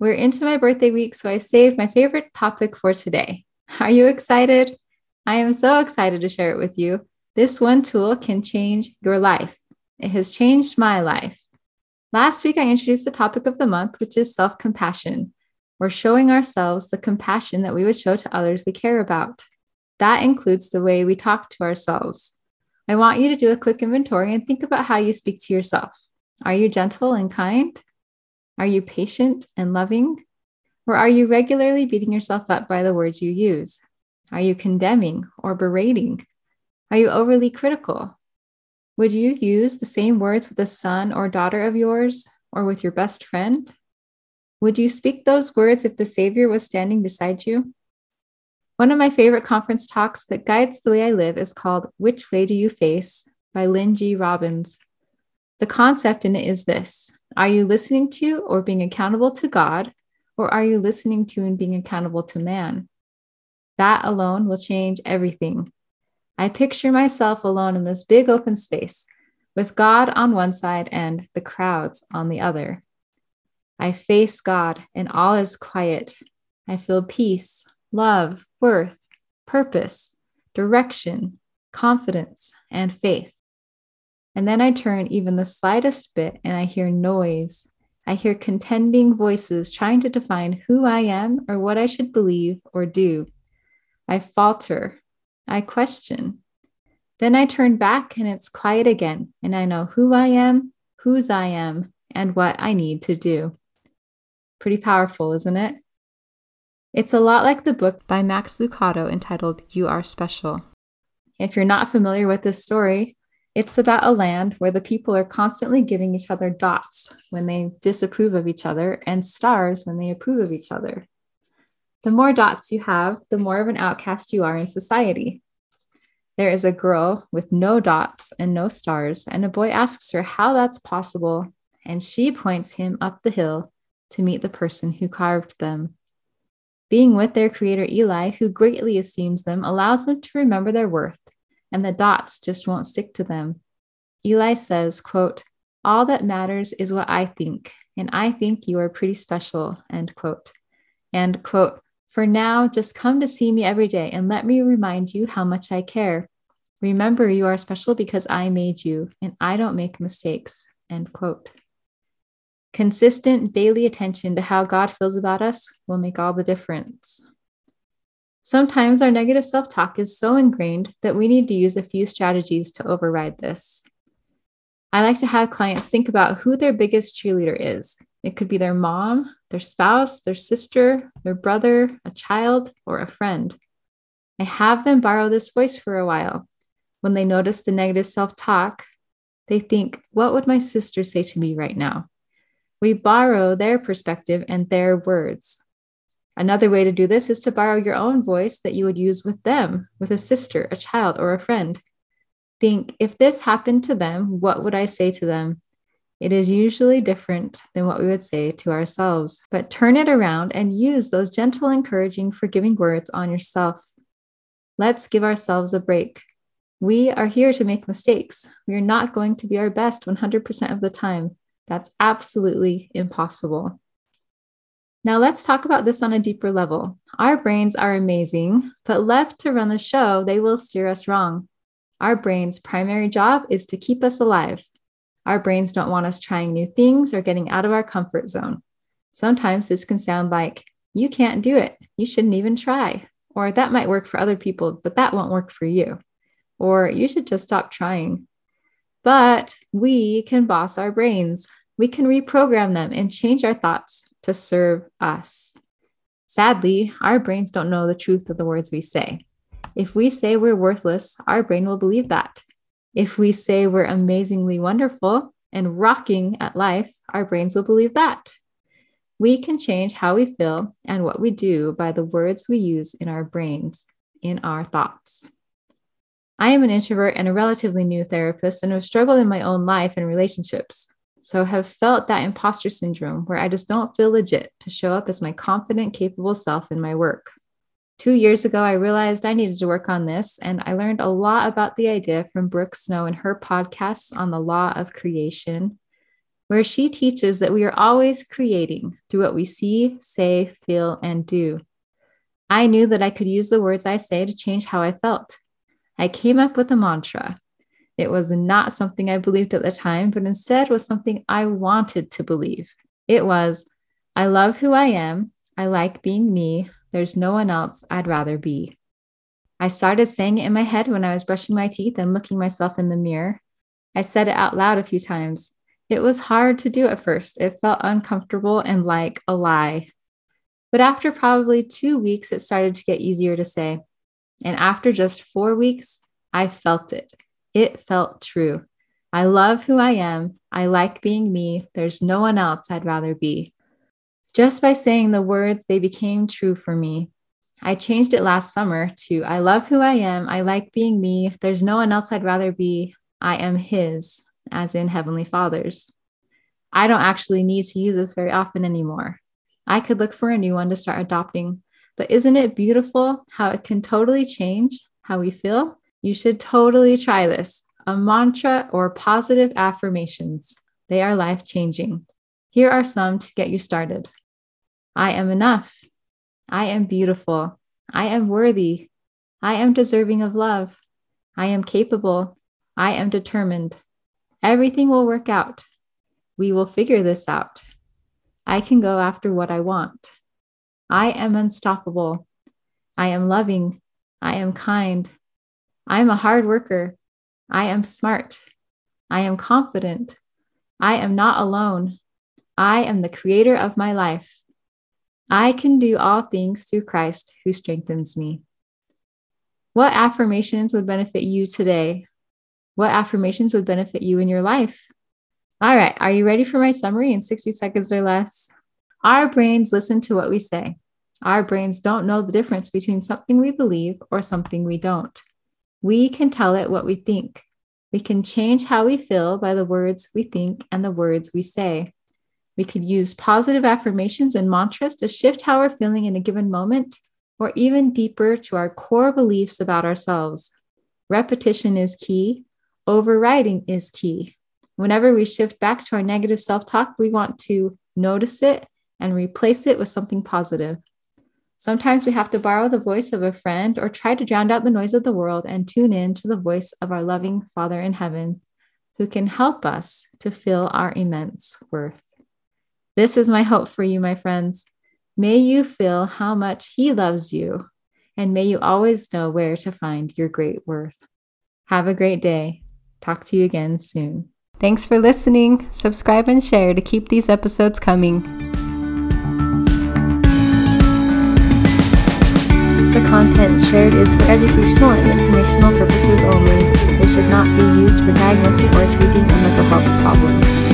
We're into my birthday week, so I saved my favorite topic for today. Are you excited? I am so excited to share it with you. This one tool can change your life. It has changed my life. Last week, I introduced the topic of the month, which is self compassion. We're showing ourselves the compassion that we would show to others we care about. That includes the way we talk to ourselves. I want you to do a quick inventory and think about how you speak to yourself. Are you gentle and kind? Are you patient and loving? Or are you regularly beating yourself up by the words you use? Are you condemning or berating? Are you overly critical? Would you use the same words with a son or daughter of yours or with your best friend? Would you speak those words if the Savior was standing beside you? One of my favorite conference talks that guides the way I live is called Which Way Do You Face by Lynn G. Robbins. The concept in it is this Are you listening to or being accountable to God, or are you listening to and being accountable to man? That alone will change everything. I picture myself alone in this big open space with God on one side and the crowds on the other. I face God and all is quiet. I feel peace, love, worth, purpose, direction, confidence, and faith. And then I turn even the slightest bit and I hear noise. I hear contending voices trying to define who I am or what I should believe or do. I falter. I question. Then I turn back and it's quiet again, and I know who I am, whose I am, and what I need to do. Pretty powerful, isn't it? It's a lot like the book by Max Lucado entitled You Are Special. If you're not familiar with this story, it's about a land where the people are constantly giving each other dots when they disapprove of each other and stars when they approve of each other. The more dots you have, the more of an outcast you are in society. There is a girl with no dots and no stars, and a boy asks her how that's possible, and she points him up the hill to meet the person who carved them. Being with their creator Eli, who greatly esteems them, allows them to remember their worth and the dots just won't stick to them. Eli says, quote, all that matters is what I think, and I think you are pretty special, end quote. And quote, for now, just come to see me every day and let me remind you how much I care. Remember, you are special because I made you, and I don't make mistakes, end quote. Consistent daily attention to how God feels about us will make all the difference. Sometimes our negative self talk is so ingrained that we need to use a few strategies to override this. I like to have clients think about who their biggest cheerleader is. It could be their mom, their spouse, their sister, their brother, a child, or a friend. I have them borrow this voice for a while. When they notice the negative self talk, they think, What would my sister say to me right now? We borrow their perspective and their words. Another way to do this is to borrow your own voice that you would use with them, with a sister, a child, or a friend. Think, if this happened to them, what would I say to them? It is usually different than what we would say to ourselves, but turn it around and use those gentle, encouraging, forgiving words on yourself. Let's give ourselves a break. We are here to make mistakes. We are not going to be our best 100% of the time. That's absolutely impossible. Now, let's talk about this on a deeper level. Our brains are amazing, but left to run the show, they will steer us wrong. Our brain's primary job is to keep us alive. Our brains don't want us trying new things or getting out of our comfort zone. Sometimes this can sound like, you can't do it. You shouldn't even try. Or that might work for other people, but that won't work for you. Or you should just stop trying. But we can boss our brains. We can reprogram them and change our thoughts to serve us. Sadly, our brains don't know the truth of the words we say. If we say we're worthless, our brain will believe that. If we say we're amazingly wonderful and rocking at life, our brains will believe that. We can change how we feel and what we do by the words we use in our brains, in our thoughts. I am an introvert and a relatively new therapist and have struggled in my own life and relationships. So have felt that imposter syndrome where I just don't feel legit to show up as my confident, capable self in my work. Two years ago, I realized I needed to work on this, and I learned a lot about the idea from Brooke Snow in her podcasts on the law of creation, where she teaches that we are always creating through what we see, say, feel, and do. I knew that I could use the words I say to change how I felt. I came up with a mantra. It was not something I believed at the time, but instead was something I wanted to believe. It was, I love who I am. I like being me. There's no one else I'd rather be. I started saying it in my head when I was brushing my teeth and looking myself in the mirror. I said it out loud a few times. It was hard to do at first. It felt uncomfortable and like a lie. But after probably two weeks, it started to get easier to say. And after just four weeks, I felt it. It felt true. I love who I am. I like being me. There's no one else I'd rather be. Just by saying the words, they became true for me. I changed it last summer to I love who I am. I like being me. There's no one else I'd rather be. I am His, as in Heavenly Father's. I don't actually need to use this very often anymore. I could look for a new one to start adopting. But isn't it beautiful how it can totally change how we feel? You should totally try this a mantra or positive affirmations. They are life changing. Here are some to get you started. I am enough. I am beautiful. I am worthy. I am deserving of love. I am capable. I am determined. Everything will work out. We will figure this out. I can go after what I want. I am unstoppable. I am loving. I am kind. I am a hard worker. I am smart. I am confident. I am not alone. I am the creator of my life. I can do all things through Christ who strengthens me. What affirmations would benefit you today? What affirmations would benefit you in your life? All right, are you ready for my summary in 60 seconds or less? Our brains listen to what we say. Our brains don't know the difference between something we believe or something we don't. We can tell it what we think. We can change how we feel by the words we think and the words we say. We could use positive affirmations and mantras to shift how we're feeling in a given moment, or even deeper to our core beliefs about ourselves. Repetition is key, overriding is key. Whenever we shift back to our negative self talk, we want to notice it and replace it with something positive. Sometimes we have to borrow the voice of a friend or try to drown out the noise of the world and tune in to the voice of our loving Father in heaven, who can help us to feel our immense worth. This is my hope for you, my friends. May you feel how much He loves you, and may you always know where to find your great worth. Have a great day. Talk to you again soon. Thanks for listening. Subscribe and share to keep these episodes coming. Content shared is for educational and informational purposes only. It should not be used for diagnosing or treating a mental health problem.